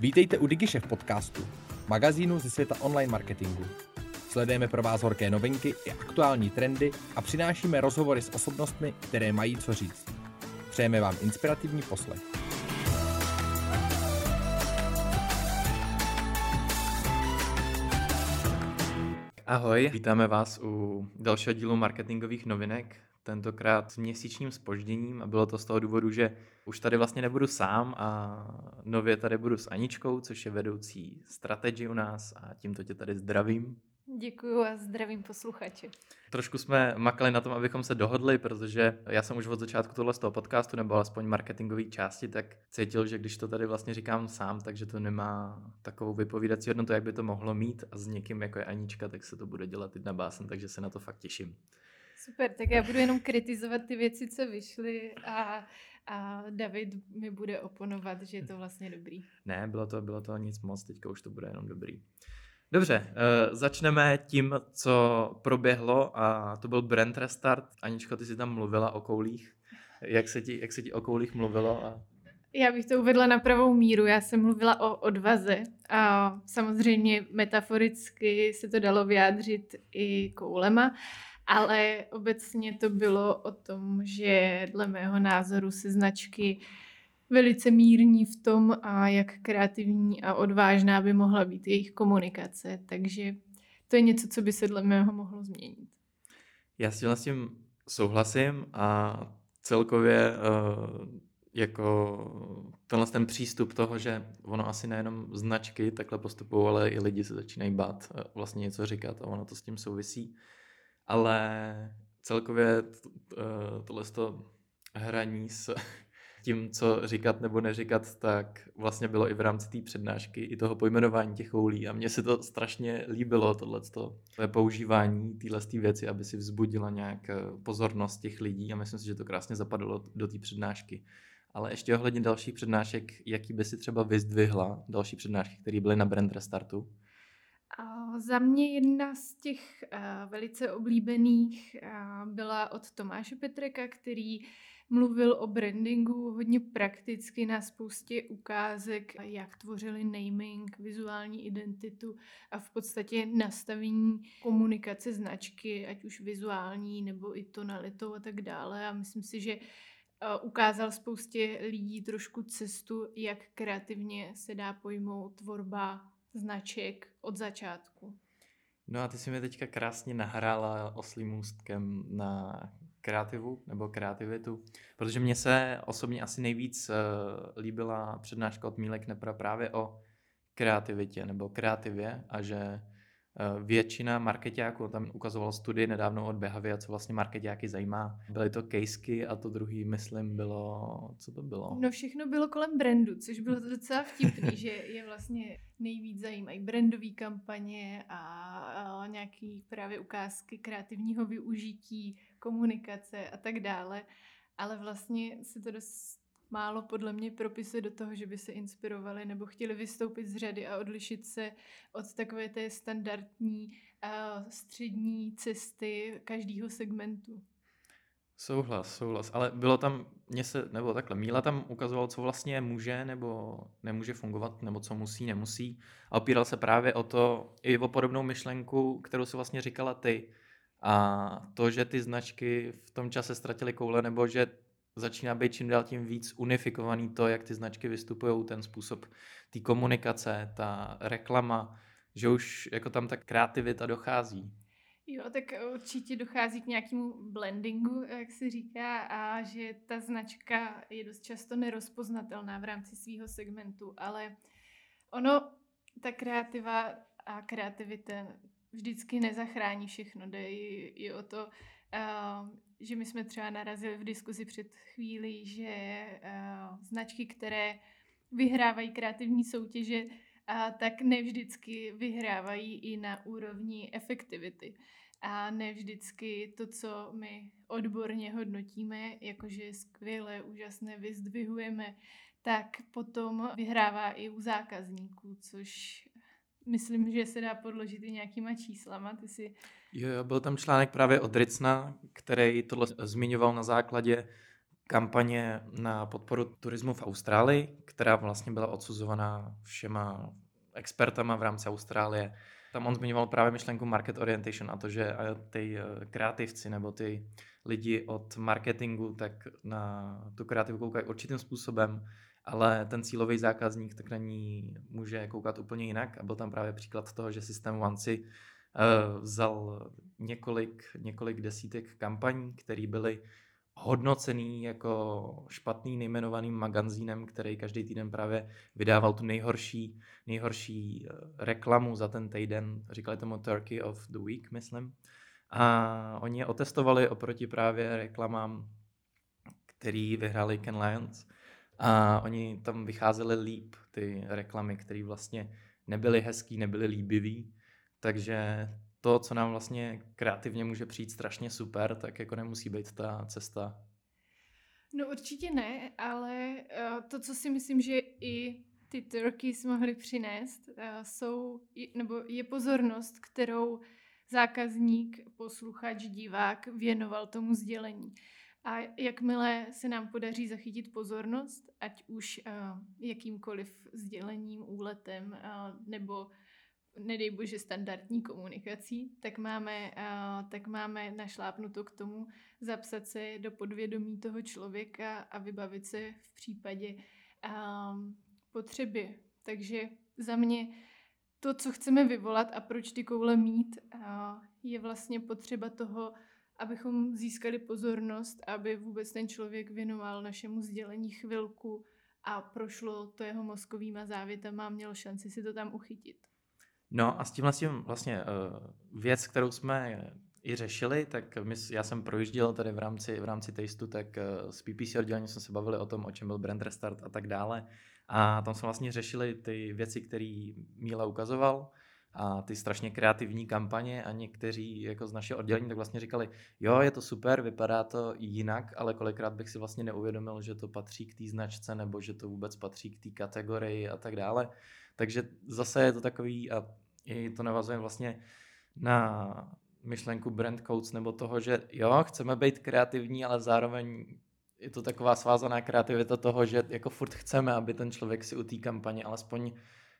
Vítejte u DigiShef podcastu, magazínu ze světa online marketingu. Sledujeme pro vás horké novinky i aktuální trendy a přinášíme rozhovory s osobnostmi, které mají co říct. Přejeme vám inspirativní poslech. Ahoj, vítáme vás u dalšího dílu marketingových novinek, tentokrát s měsíčním spožděním a bylo to z toho důvodu, že už tady vlastně nebudu sám a nově tady budu s Aničkou, což je vedoucí strategy u nás a tímto tě tady zdravím. Děkuji a zdravím posluchači. Trošku jsme makali na tom, abychom se dohodli, protože já jsem už od začátku tohle z toho podcastu, nebo alespoň marketingové části, tak cítil, že když to tady vlastně říkám sám, takže to nemá takovou vypovídací hodnotu, jak by to mohlo mít a s někým jako je Anička, tak se to bude dělat i na básen, takže se na to fakt těším. Super, tak já budu jenom kritizovat ty věci, co vyšly a, a David mi bude oponovat, že je to vlastně dobrý. Ne, bylo to, bylo to nic moc, teďka už to bude jenom dobrý. Dobře, uh, začneme tím, co proběhlo a to byl brand restart. Aničko, ty jsi tam mluvila o koulích. Jak se ti, jak se ti o koulích mluvilo? A... Já bych to uvedla na pravou míru. Já jsem mluvila o odvaze a samozřejmě metaforicky se to dalo vyjádřit i koulema, ale obecně to bylo o tom, že dle mého názoru se značky velice mírní v tom, a jak kreativní a odvážná by mohla být jejich komunikace. Takže to je něco, co by se dle mého mohlo změnit. Já s tím souhlasím a celkově uh, jako tenhle ten přístup toho, že ono asi nejenom značky takhle postupují, ale i lidi se začínají bát uh, vlastně něco říkat a ono to s tím souvisí. Ale celkově uh, tohle hraní s tím, co říkat nebo neříkat, tak vlastně bylo i v rámci té přednášky, i toho pojmenování těch houlí. A mně se to strašně líbilo, tohleto používání téhle věci, aby si vzbudila nějak eh, pozornost těch lidí a myslím si, že to krásně zapadlo do té přednášky. Ale ještě ohledně dalších přednášek, jaký by si třeba vyzdvihla další přednášky, které byly na Brand Restartu? Za mě jedna z těch uh, velice oblíbených uh, byla od Tomáše Petreka, který mluvil o brandingu hodně prakticky na spoustě ukázek, jak tvořili naming, vizuální identitu a v podstatě nastavení komunikace značky, ať už vizuální nebo i tonalitou a tak dále. A myslím si, že ukázal spoustě lidí trošku cestu, jak kreativně se dá pojmout tvorba značek od začátku. No a ty si mi teďka krásně nahrála oslým můstkem na kreativu nebo kreativitu, protože mně se osobně asi nejvíc uh, líbila přednáška od Mílek Nepra právě o kreativitě nebo kreativě a že většina marketáků, tam ukazoval studii nedávno od Behavia, co vlastně marketáky zajímá. Byly to casey a to druhý, myslím, bylo, co to bylo? No všechno bylo kolem brandu, což bylo to docela vtipný, že je vlastně nejvíc zajímají brandové kampaně a, a nějaký právě ukázky kreativního využití komunikace a tak dále, ale vlastně se to dost málo podle mě propisuje do toho, že by se inspirovali nebo chtěli vystoupit z řady a odlišit se od takové té standardní a střední cesty každého segmentu. Souhlas, souhlas. Ale bylo tam, mě se, nebo takhle, Míla tam ukazoval, co vlastně může nebo nemůže fungovat, nebo co musí, nemusí. A opíral se právě o to, i o podobnou myšlenku, kterou si vlastně říkala ty, a to, že ty značky v tom čase ztratily koule, nebo že začíná být čím dál tím víc unifikovaný to, jak ty značky vystupují, ten způsob té komunikace, ta reklama, že už jako tam ta kreativita dochází. Jo, tak určitě dochází k nějakému blendingu, jak se říká, a že ta značka je dost často nerozpoznatelná v rámci svého segmentu, ale ono, ta kreativa a kreativita vždycky nezachrání všechno. Jde i, i o to, uh, že my jsme třeba narazili v diskuzi před chvílí, že uh, značky, které vyhrávají kreativní soutěže, a tak nevždycky vyhrávají i na úrovni efektivity. A ne vždycky to, co my odborně hodnotíme, jakože je skvělé, úžasné, vyzdvihujeme, tak potom vyhrává i u zákazníků, což myslím, že se dá podložit i nějakýma číslama. Ty si... Jo, byl tam článek právě od Ricna, který tohle zmiňoval na základě kampaně na podporu turismu v Austrálii, která vlastně byla odsuzovaná všema expertama v rámci Austrálie. Tam on zmiňoval právě myšlenku market orientation a to, že ty eh, kreativci nebo ty lidi od marketingu tak na tu kreativu koukají určitým způsobem, ale ten cílový zákazník tak na ní může koukat úplně jinak a byl tam právě příklad toho, že systém One si uh, vzal několik, několik desítek kampaní, které byly hodnocený jako špatný nejmenovaným magazínem, který každý týden právě vydával tu nejhorší, nejhorší eh, reklamu za ten týden. Říkali tomu Turkey of the Week, myslím. A oni je otestovali oproti právě reklamám, který vyhráli Ken Lions. A oni tam vycházeli líp, ty reklamy, které vlastně nebyly hezký, nebyly líbivý. Takže to, co nám vlastně kreativně může přijít strašně super, tak jako nemusí být ta cesta. No určitě ne, ale uh, to, co si myslím, že i ty turkeys mohly přinést, uh, jsou, nebo je pozornost, kterou zákazník, posluchač, divák věnoval tomu sdělení. A jakmile se nám podaří zachytit pozornost, ať už uh, jakýmkoliv sdělením, úletem nebo nedej bože standardní komunikací, tak máme, uh, tak máme našlápnuto k tomu zapsat se do podvědomí toho člověka a vybavit se v případě um, potřeby. Takže za mě to, co chceme vyvolat a proč ty koule mít, uh, je vlastně potřeba toho, abychom získali pozornost, aby vůbec ten člověk věnoval našemu sdělení chvilku a prošlo to jeho mozkovýma závětama a měl šanci si to tam uchytit. No a s tímhle tím vlastně uh, věc, kterou jsme i řešili, tak my, já jsem projížděl tady v rámci, v rámci Tasteu, tak uh, s PPC oddělením jsme se bavili o tom, o čem byl brand restart a tak dále. A tam jsme vlastně řešili ty věci, které Míla ukazoval, a ty strašně kreativní kampaně a někteří jako z našeho oddělení tak vlastně říkali, jo, je to super, vypadá to jinak, ale kolikrát bych si vlastně neuvědomil, že to patří k té značce nebo že to vůbec patří k té kategorii a tak dále. Takže zase je to takový, a i to navazuje vlastně na myšlenku brand codes nebo toho, že jo, chceme být kreativní, ale zároveň je to taková svázaná kreativita toho, že jako furt chceme, aby ten člověk si u té kampaně alespoň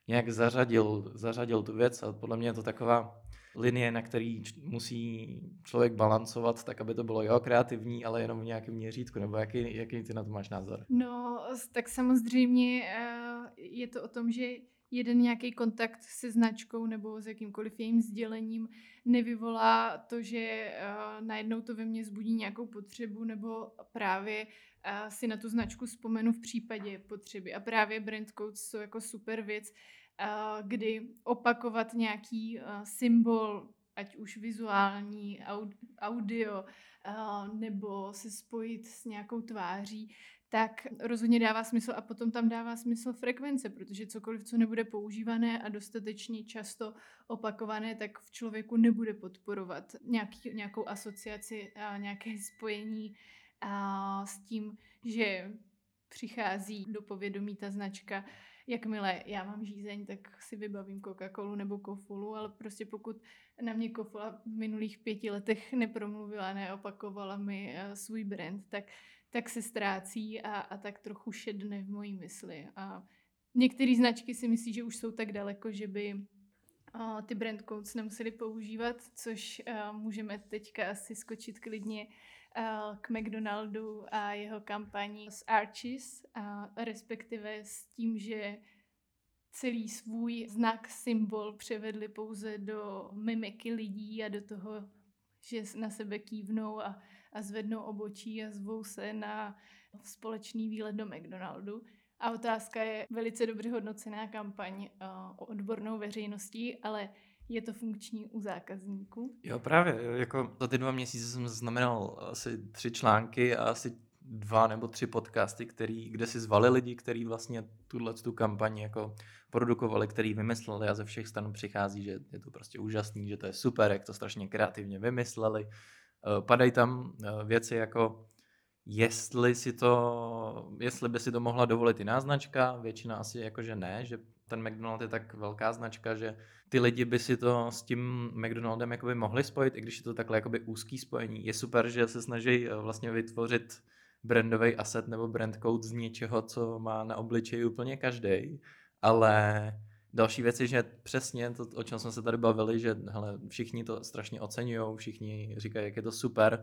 nějak zařadil, zařadil tu věc a podle mě je to taková linie, na který musí člověk balancovat, tak aby to bylo jo kreativní, ale jenom v nějakém měřítku, nebo jaký, jaký ty na to máš názor? No, tak samozřejmě eh, je to o tom, že jeden nějaký kontakt se značkou nebo s jakýmkoliv jejím sdělením nevyvolá to, že uh, najednou to ve mně zbudí nějakou potřebu nebo právě uh, si na tu značku vzpomenu v případě potřeby. A právě brand codes jsou jako super věc, uh, kdy opakovat nějaký uh, symbol, ať už vizuální, audio, uh, nebo se spojit s nějakou tváří, tak rozhodně dává smysl a potom tam dává smysl frekvence, protože cokoliv, co nebude používané a dostatečně často opakované, tak v člověku nebude podporovat nějaký, nějakou asociaci a nějaké spojení a s tím, že přichází do povědomí ta značka, jakmile já mám žízeň, tak si vybavím Coca-Colu nebo Kofulu, ale prostě pokud na mě Kofula v minulých pěti letech nepromluvila, neopakovala mi eh, svůj brand, tak tak se ztrácí a, a tak trochu šedne v mojí mysli. A některé značky si myslí, že už jsou tak daleko, že by uh, ty brand codes nemuseli používat, což uh, můžeme teďka asi skočit klidně uh, k McDonaldu a jeho kampaní s Arches, uh, respektive s tím, že celý svůj znak, symbol převedli pouze do mimiky lidí a do toho, že na sebe kývnou a a zvednou obočí a zvou se na společný výlet do McDonaldu. A otázka je velice dobře hodnocená kampaň uh, o odbornou veřejností, ale je to funkční u zákazníků? Jo, právě. Jako za ty dva měsíce jsem znamenal asi tři články a asi dva nebo tři podcasty, který, kde si zvali lidi, kteří vlastně tuhle tu kampaň jako produkovali, který vymysleli a ze všech stran přichází, že je to prostě úžasný, že to je super, jak to strašně kreativně vymysleli, Eh, padají tam eh, věci jako jestli si to, jestli by si to mohla dovolit jiná značka, většina asi jakože ne, že ten McDonald je tak velká značka, že ty lidi by si to s tím McDonaldem jakoby mohli spojit, i když je to takhle jakoby úzký spojení. Je super, že se snaží eh, vlastně vytvořit brandový asset nebo brand code z něčeho, co má na obličeji úplně každý, ale Další věc je, že přesně to, o čem jsme se tady bavili, že hele, všichni to strašně oceňují, všichni říkají, jak je to super,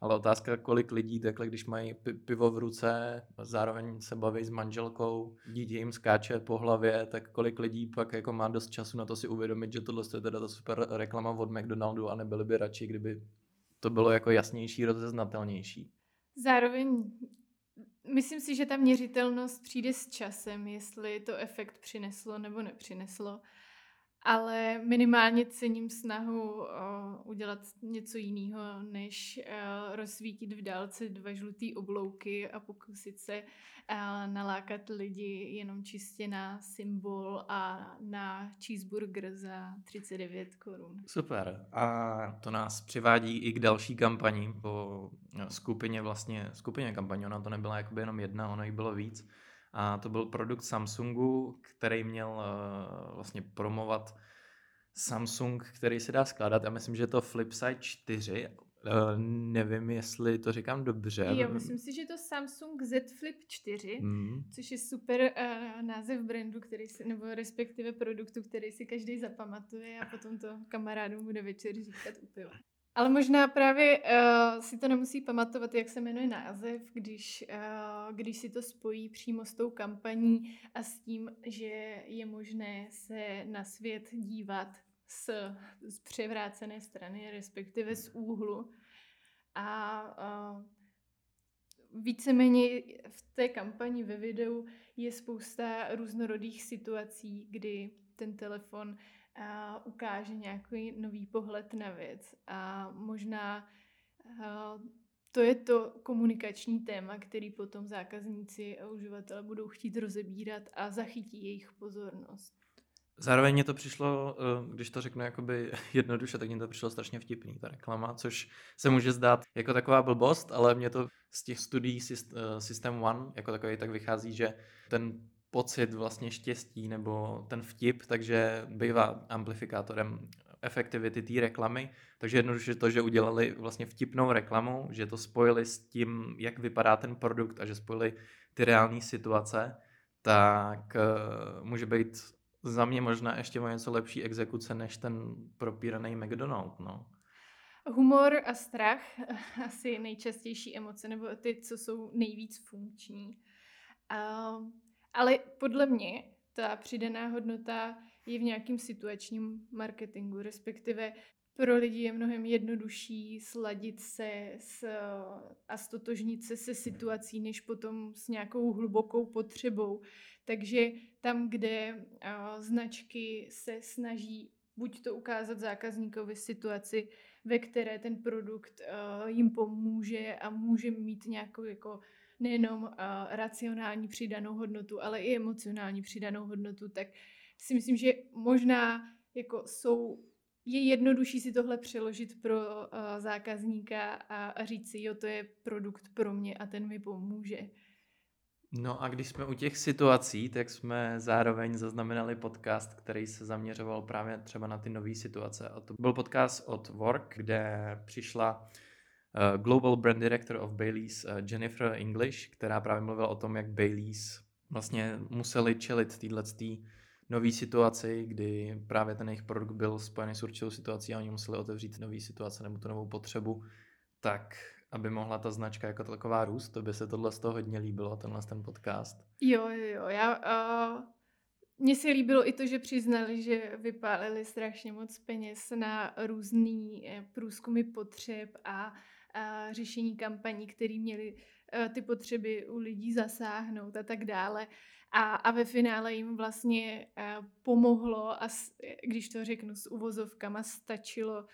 ale otázka, kolik lidí takhle, když mají pivo v ruce, zároveň se baví s manželkou, dítě jim skáče po hlavě, tak kolik lidí pak jako má dost času na to si uvědomit, že tohle je teda ta super reklama od McDonaldu a nebyli by radši, kdyby to bylo jako jasnější, rozeznatelnější. Zároveň myslím si, že ta měřitelnost přijde s časem, jestli to efekt přineslo nebo nepřineslo ale minimálně cením snahu uh, udělat něco jiného, než uh, rozsvítit v dálce dva žlutý oblouky a pokusit se uh, nalákat lidi jenom čistě na symbol a na cheeseburger za 39 korun. Super. A to nás přivádí i k další kampani po skupině vlastně, skupině kampaní. Ona to nebyla jakoby jenom jedna, ono jich bylo víc a to byl produkt Samsungu, který měl uh, vlastně promovat Samsung, který se dá skládat. Já myslím, že je to Flipside 4. Uh, eh, nevím, jestli to říkám dobře. Jo, myslím si, že je to Samsung Z Flip 4, mm. což je super uh, název brandu, který si, nebo respektive produktu, který si každý zapamatuje a potom to kamarádům bude večer říkat u piva. Ale možná právě uh, si to nemusí pamatovat, jak se jmenuje název, když, uh, když si to spojí přímo s tou kampaní a s tím, že je možné se na svět dívat z, z převrácené strany, respektive z úhlu. A uh, víceméně v té kampani ve videu je spousta různorodých situací, kdy ten telefon a ukáže nějaký nový pohled na věc. A možná a, to je to komunikační téma, který potom zákazníci a uživatelé budou chtít rozebírat a zachytí jejich pozornost. Zároveň mě to přišlo, eh, když to řeknu jakoby jednoduše, tak mě to přišlo strašně vtipný, ta reklama, což se může zdát jako taková blbost, ale mě to z těch studií eh, System One jako takový tak vychází, že ten pocit vlastně štěstí nebo ten vtip, takže bývá amplifikátorem efektivity té reklamy. Takže jednoduše to, že udělali vlastně vtipnou reklamu, že to spojili s tím, jak vypadá ten produkt a že spojili ty reální situace, tak uh, může být za mě možná ještě o něco lepší exekuce než ten propíraný McDonald, no. Humor a strach, asi nejčastější emoce, nebo ty, co jsou nejvíc funkční. Uh, ale podle mě ta přidaná hodnota je v nějakém situačním marketingu, respektive pro lidi je mnohem jednodušší sladit se s, a stotožnit se se situací, než potom s nějakou hlubokou potřebou. Takže tam, kde značky se snaží buď to ukázat zákazníkovi situaci, ve které ten produkt jim pomůže a může mít nějakou jako nejenom uh, racionální přidanou hodnotu, ale i emocionální přidanou hodnotu, tak si myslím, že možná jako jsou je jednodušší si tohle přeložit pro uh, zákazníka a, a říct si, jo, to je produkt pro mě a ten mi pomůže. No a když jsme u těch situací, tak jsme zároveň zaznamenali podcast, který se zaměřoval právě třeba na ty nové situace. A to byl podcast od Work, kde přišla Global Brand Director of Baileys uh, Jennifer English, která právě mluvila o tom, jak Baileys vlastně museli čelit této nové situaci, kdy právě ten jejich produkt byl spojený s určitou situací a oni museli otevřít nový situace nebo tu novou potřebu, tak aby mohla ta značka jako taková růst, to by se tohle z toho hodně líbilo, tenhle ten podcast. Jo, jo, jo, já... Uh... Mně se líbilo i to, že přiznali, že vypálili strašně moc peněz na různý eh, průzkumy potřeb a, a řešení kampaní, které měly eh, ty potřeby u lidí zasáhnout a tak dále. A, a ve finále jim vlastně uh, pomohlo a když to řeknu s uvozovkama, stačilo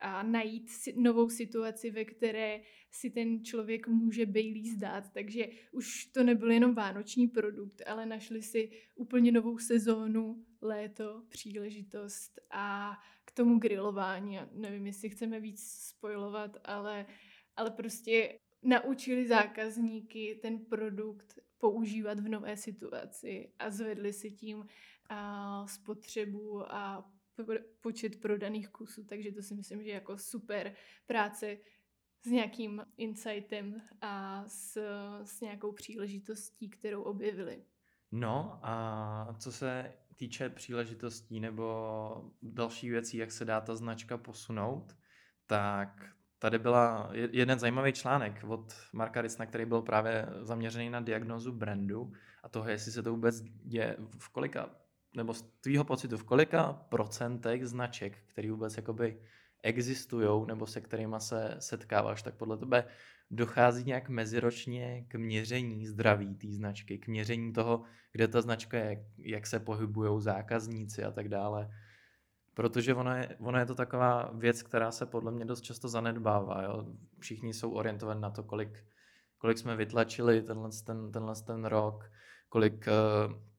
a najít si, novou situaci, ve které si ten člověk může Bailey zdát. Takže už to nebyl jenom vánoční produkt, ale našli si úplně novou sezónu, léto, příležitost a k tomu grilování. Nevím, jestli chceme víc spojovat, ale, ale prostě naučili zákazníky ten produkt používat v nové situaci a zvedli si tím a spotřebu a počet prodaných kusů, takže to si myslím, že jako super práce s nějakým insightem a s, s nějakou příležitostí, kterou objevili. No a co se týče příležitostí nebo dalších věcí, jak se dá ta značka posunout, tak tady byla jeden zajímavý článek od Marka Ricna, který byl právě zaměřený na diagnozu brandu a toho, jestli se to vůbec děje v kolika, nebo z tvýho pocitu, v kolika procentech značek, který vůbec jakoby existují nebo se kterými se setkáváš, tak podle tebe dochází nějak meziročně k měření zdraví té značky, k měření toho, kde ta značka je, jak se pohybují zákazníci a tak dále. Protože ono je, ono je to taková věc, která se podle mě dost často zanedbává. Jo? Všichni jsou orientovaní na to, kolik, kolik jsme vytlačili tenhle ten, tenhle ten rok, kolik uh,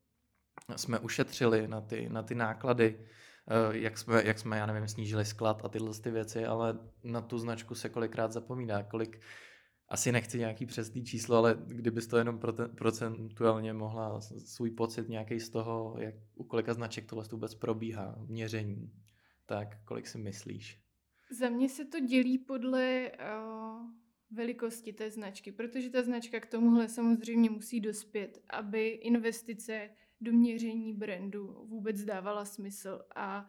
jsme ušetřili na ty, na ty náklady, uh, jak, jsme, jak jsme, já nevím, snížili sklad a tyhle ty věci, ale na tu značku se kolikrát zapomíná, kolik asi nechci nějaký přesný číslo, ale kdybys to jenom procentuálně mohla svůj pocit nějaký z toho, jak u kolika značek tohle vůbec probíhá, měření, tak kolik si myslíš? Za mě se to dělí podle uh, velikosti té značky, protože ta značka k tomuhle samozřejmě musí dospět, aby investice do měření brandu vůbec dávala smysl a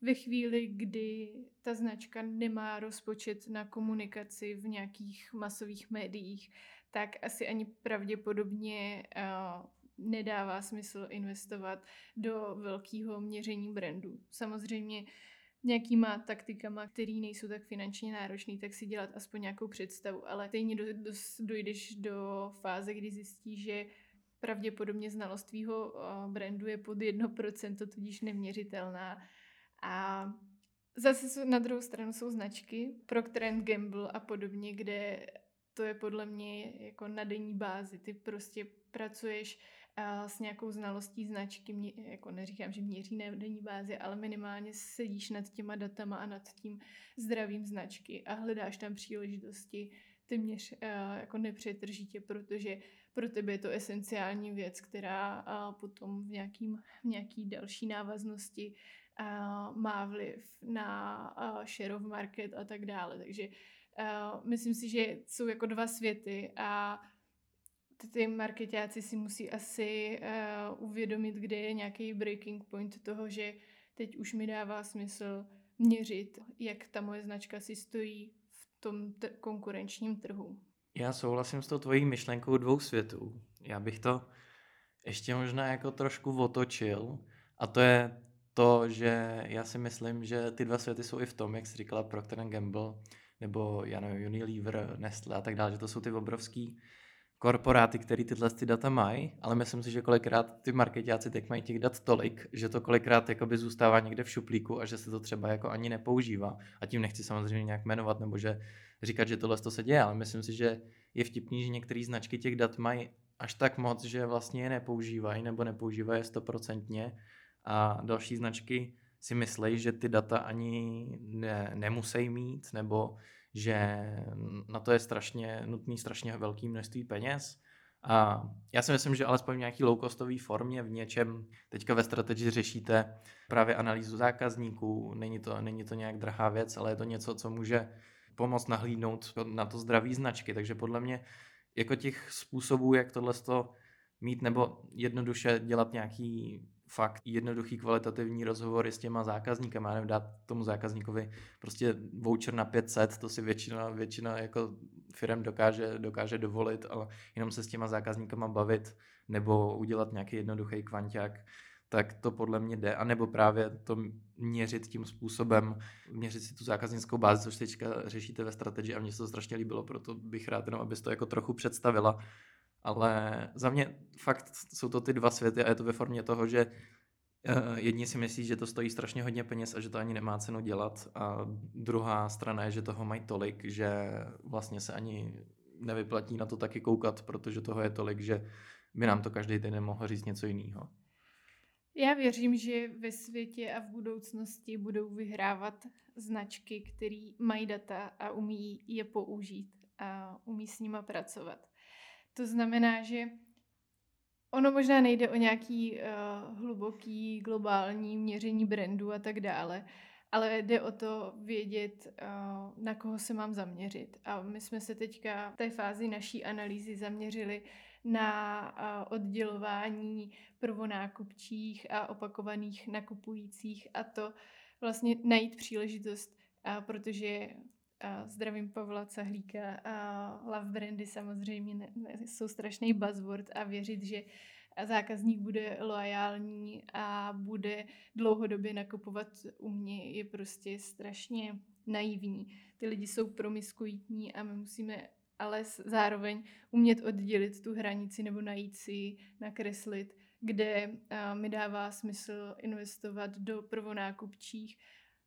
ve chvíli, kdy ta značka nemá rozpočet na komunikaci v nějakých masových médiích, tak asi ani pravděpodobně uh, nedává smysl investovat do velkého měření brandu. Samozřejmě nějakýma taktikama, které nejsou tak finančně náročné, tak si dělat aspoň nějakou představu, ale stejně do, do, dojdeš do fáze, kdy zjistíš, že pravděpodobně znalost tvýho brandu je pod 1%, tudíž neměřitelná a zase na druhou stranu jsou značky, Procter Gamble a podobně, kde to je podle mě jako na denní bázi. Ty prostě pracuješ a s nějakou znalostí značky, mě, jako neříkám, že měří na denní bázi, ale minimálně sedíš nad těma datama a nad tím zdravím značky a hledáš tam příležitosti téměř uh, jako nepřetržitě, protože pro tebe je to esenciální věc, která potom v, nějakým, v nějaký další návaznosti má vliv na share of market a tak dále. Takže myslím si, že jsou jako dva světy a ty marketáci si musí asi uvědomit, kde je nějaký breaking point toho, že teď už mi dává smysl měřit, jak ta moje značka si stojí v tom t- konkurenčním trhu. Já souhlasím s tou tvojí myšlenkou dvou světů. Já bych to ještě možná jako trošku otočil a to je to, že já si myslím, že ty dva světy jsou i v tom, jak jsi říkala Procter Gamble, nebo já nevím, Unilever, Nestle a tak dále, že to jsou ty obrovský korporáty, které tyhle ty data mají, ale myslím si, že kolikrát ty marketáci teď mají těch dat tolik, že to kolikrát jakoby zůstává někde v šuplíku a že se to třeba jako ani nepoužívá. A tím nechci samozřejmě nějak jmenovat nebo že říkat, že tohle to se děje, ale myslím si, že je vtipný, že některé značky těch dat mají až tak moc, že vlastně je nepoužívají nebo nepoužívají stoprocentně a další značky si myslí, že ty data ani ne, nemusí mít, nebo že na to je strašně nutný strašně velký množství peněz. A já si myslím, že alespoň v nějaký low-costový formě v něčem teďka ve strategii řešíte právě analýzu zákazníků, není to, není to nějak drahá věc, ale je to něco, co může pomoct nahlídnout na to zdraví značky. Takže podle mě jako těch způsobů, jak tohle mít nebo jednoduše dělat nějaký fakt jednoduchý kvalitativní rozhovory s těma zákazníkama, nevím, dát tomu zákazníkovi prostě voucher na 500, to si většina, většina jako firm dokáže, dokáže dovolit, ale jenom se s těma zákazníkama bavit nebo udělat nějaký jednoduchý kvanták, tak to podle mě jde. A nebo právě to měřit tím způsobem, měřit si tu zákaznickou bázi, což teďka řešíte ve strategii a mně se to strašně líbilo, proto bych rád jenom, abys to jako trochu představila, ale za mě fakt jsou to ty dva světy a je to ve formě toho, že uh, jedni si myslí, že to stojí strašně hodně peněz a že to ani nemá cenu dělat a druhá strana je, že toho mají tolik, že vlastně se ani nevyplatí na to taky koukat, protože toho je tolik, že by nám to každý den mohl říct něco jiného. Já věřím, že ve světě a v budoucnosti budou vyhrávat značky, které mají data a umí je použít a umí s nima pracovat. To znamená, že ono možná nejde o nějaký uh, hluboký globální měření brandu a tak dále, ale jde o to vědět, eh, na koho se mám zaměřit. A my jsme se teďka v té fázi naší analýzy zaměřili na eh, oddělování prvonákupčích a opakovaných nakupujících a to vlastně najít příležitost, protože zdravím Pavla Cahlíka a love brandy samozřejmě jsou strašný buzzword a věřit, že zákazník bude loajální a bude dlouhodobě nakupovat u mě, je prostě strašně naivní. Ty lidi jsou promiskuitní a my musíme ale zároveň umět oddělit tu hranici nebo najít si, nakreslit, kde mi dává smysl investovat do prvonákupčích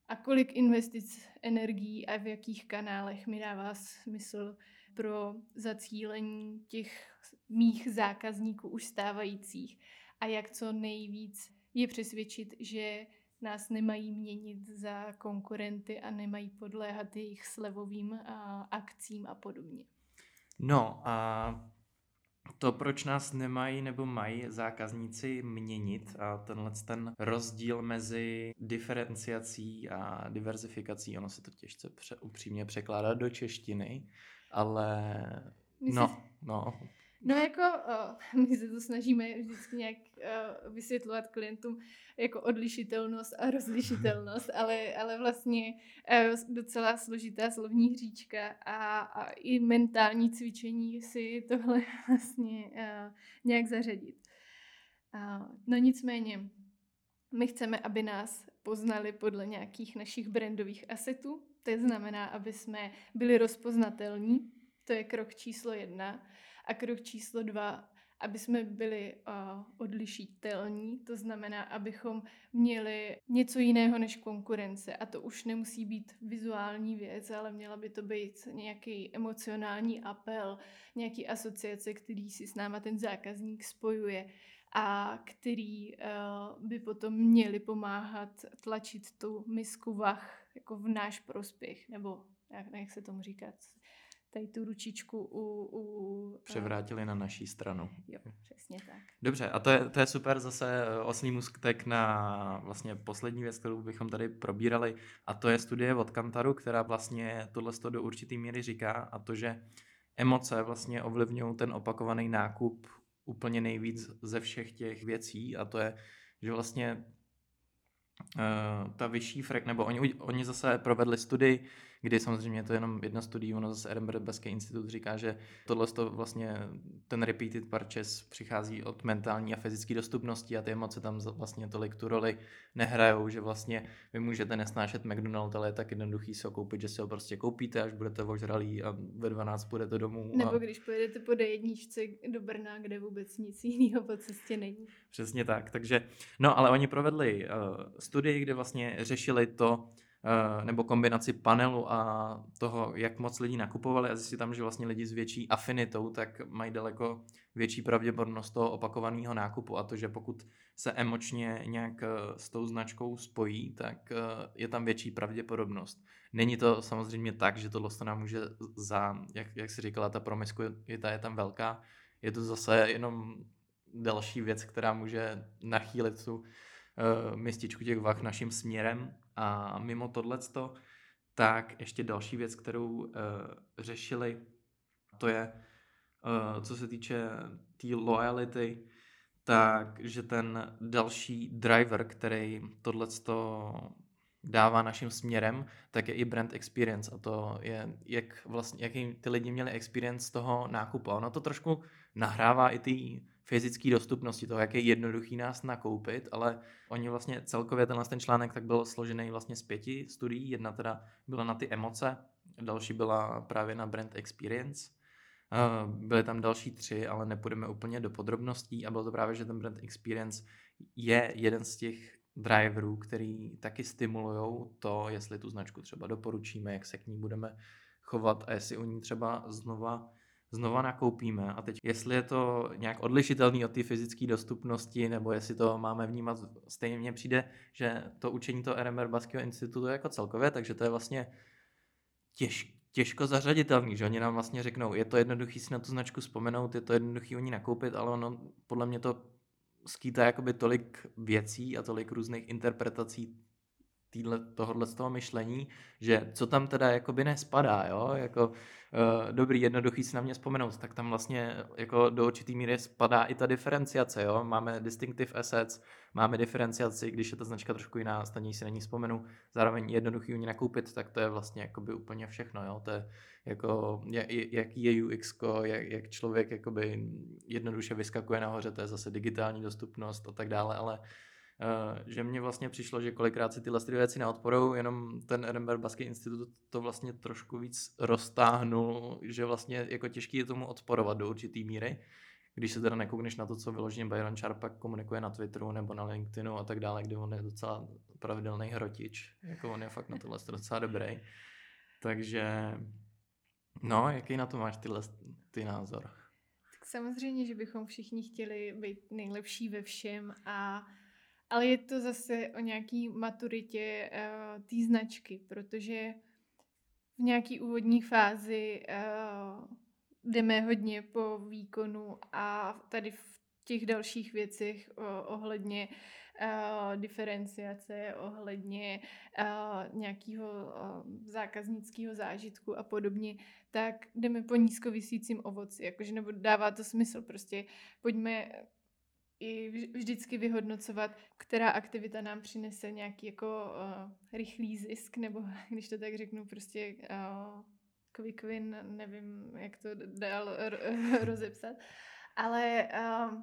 a kolik investic energií a v jakých kanálech mi dává smysl pro zacílení těch mých zákazníků už stávajících a jak co nejvíc je přesvědčit, že nás nemají měnit za konkurenty a nemají podléhat jejich slevovým akcím a podobně. No a to, proč nás nemají nebo mají zákazníci měnit a tenhle ten rozdíl mezi diferenciací a diverzifikací, ono se to těžce pře- upřímně překládá do češtiny, ale no, no, No jako uh, my se to snažíme vždycky nějak uh, vysvětlovat klientům jako odlišitelnost a rozlišitelnost, ale, ale vlastně uh, docela složitá slovní hříčka a, a i mentální cvičení si tohle vlastně uh, nějak zařadit. Uh, no nicméně, my chceme, aby nás poznali podle nějakých našich brandových asetů, to znamená, aby jsme byli rozpoznatelní, to je krok číslo jedna. A krok číslo dva, aby jsme byli uh, odlišitelní, to znamená, abychom měli něco jiného než konkurence. A to už nemusí být vizuální věc, ale měla by to být nějaký emocionální apel, nějaký asociace, který si s náma ten zákazník spojuje a který uh, by potom měli pomáhat tlačit tu misku vach jako v náš prospěch, nebo jak, jak se tomu říkat, tady tu ručičku u... u Převrátili na naší stranu. Jo, přesně tak. Dobře, a to je, to je super zase eh, osný mustek na vlastně poslední věc, kterou bychom tady probírali, a to je studie od Kantaru, která vlastně tohle do určitý míry říká, a to, že emoce vlastně ovlivňují ten opakovaný nákup úplně nejvíc ze všech těch věcí, a to je, že vlastně uh, ta vyšší frek, nebo oni, oni zase provedli studii, kdy samozřejmě je to jenom jedna studií, ono zase Edinburgh Beský institut říká, že tohle to vlastně ten repeated purchase přichází od mentální a fyzické dostupnosti a ty emoce tam vlastně tolik tu roli nehrajou, že vlastně vy můžete nesnášet McDonald, ale je tak jednoduchý si ho koupit, že si ho prostě koupíte, až budete ožralí a ve 12 budete domů. A... Nebo když pojedete po jedničce do Brna, kde vůbec nic jiného po cestě není. Přesně tak, takže, no ale oni provedli uh, studii, kde vlastně řešili to, nebo kombinaci panelu a toho, jak moc lidí nakupovali a zjistit tam, že vlastně lidi s větší afinitou, tak mají daleko větší pravděpodobnost toho opakovaného nákupu. A to, že pokud se emočně nějak eh, s tou značkou spojí, tak eh, je tam větší pravděpodobnost. Není to samozřejmě tak, že tohle nám může za, jak, jak si říkala, ta promiskuita je tam velká, je to zase jenom další věc, která může nachýlit tu uh, mističku těch vah naším směrem a mimo tohleto, tak ještě další věc, kterou uh, řešili, to je, uh, co se týče té tý loyalty, tak, že ten další driver, který tohleto dává naším směrem, tak je i brand experience a to je, jak vlastně, jaký ty lidi měli experience toho nákupu. Ono to trošku nahrává i ty fyzické dostupnosti, toho, jak je jednoduchý nás nakoupit, ale oni vlastně celkově tenhle ten článek tak byl složený vlastně z pěti studií. Jedna teda byla na ty emoce, další byla právě na brand experience. Byly tam další tři, ale nepůjdeme úplně do podrobností a bylo to právě, že ten brand experience je jeden z těch driverů, který taky stimulují to, jestli tu značku třeba doporučíme, jak se k ní budeme chovat a jestli u ní třeba znova znova nakoupíme. A teď, jestli je to nějak odlišitelný od té fyzické dostupnosti, nebo jestli to máme vnímat stejně, mně přijde, že to učení to RMR Baského institutu jako celkově, takže to je vlastně těž, těžko zařaditelný, že oni nám vlastně řeknou, je to jednoduchý si na tu značku vzpomenout, je to jednoduchý o ní nakoupit, ale ono podle mě to skýtá jakoby tolik věcí a tolik různých interpretací týhle, tohohle z toho myšlení, že co tam teda jakoby nespadá, jo, jako uh, dobrý, jednoduchý si na mě vzpomenout, tak tam vlastně jako do určitý míry spadá i ta diferenciace, jo, máme distinctive assets, máme diferenciaci, když je ta značka trošku jiná, stejně si na ní vzpomenu, zároveň jednoduchý ní nakoupit, tak to je vlastně jakoby úplně všechno, jo, to je jako, jaký je UX, jak, jak člověk jakoby jednoduše vyskakuje nahoře, to je zase digitální dostupnost a tak dále, ale že mně vlastně přišlo, že kolikrát si tyhle věci neodporou, jenom ten Edinburgh Basky Institut to vlastně trošku víc roztáhnul, že vlastně jako těžký je tomu odporovat do určitý míry, když se teda nekoukneš na to, co vyloženě Byron Sharp komunikuje na Twitteru nebo na LinkedInu a tak dále, kde on je docela pravidelný hrotič, jako on je fakt na tohle docela dobrý. Takže, no, jaký na to máš tyhle, ty názor? Tak samozřejmě, že bychom všichni chtěli být nejlepší ve všem a ale je to zase o nějaký maturitě uh, té značky, protože v nějaký úvodní fázi uh, jdeme hodně po výkonu a tady v těch dalších věcech uh, ohledně uh, diferenciace, ohledně uh, nějakého uh, zákaznického zážitku a podobně, tak jdeme po nízkovisícím ovoci, jakože nebo dává to smysl, prostě pojďme i vždycky vyhodnocovat, která aktivita nám přinese nějaký jako uh, rychlý zisk, nebo když to tak řeknu, prostě uh, quick win, nevím, jak to dál rozepsat. Ale uh,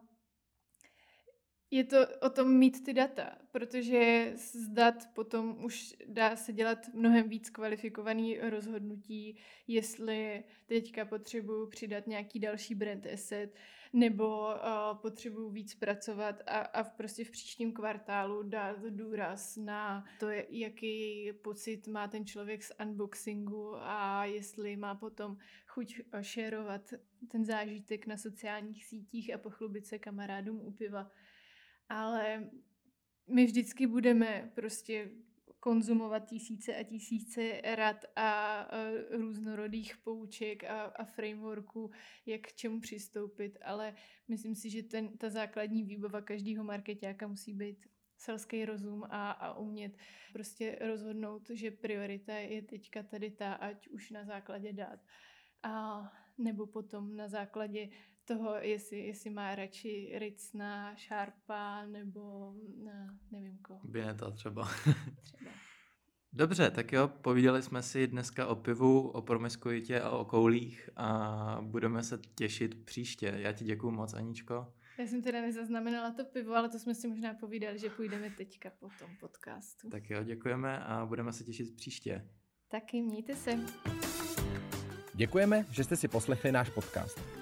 je to o tom mít ty data, protože z dat potom už dá se dělat mnohem víc kvalifikovaný rozhodnutí, jestli teďka potřebuju přidat nějaký další brand asset, nebo uh, potřebuju víc pracovat a, a v prostě v příštím kvartálu dát důraz na to, jaký pocit má ten člověk z unboxingu a jestli má potom chuť šerovat ten zážitek na sociálních sítích a pochlubit se kamarádům u piva. Ale my vždycky budeme prostě konzumovat tisíce a tisíce rad a, a různorodých pouček a, a frameworků, jak k čemu přistoupit, ale myslím si, že ten, ta základní výbava každého marketáka musí být selský rozum a, a umět prostě rozhodnout, že priorita je teďka tady ta, ať už na základě dát. A nebo potom na základě toho, jestli, jestli má radši Ricna, Sharpa nebo na, nevím koho. Bineta třeba. třeba. Dobře, tak jo, povídali jsme si dneska o pivu, o promiskuitě a o koulích a budeme se těšit příště. Já ti děkuju moc, Aničko. Já jsem teda nezaznamenala to pivo, ale to jsme si možná povídali, že půjdeme teďka po tom podcastu. Tak jo, děkujeme a budeme se těšit příště. Taky mějte se. Děkujeme, že jste si poslechli náš podcast.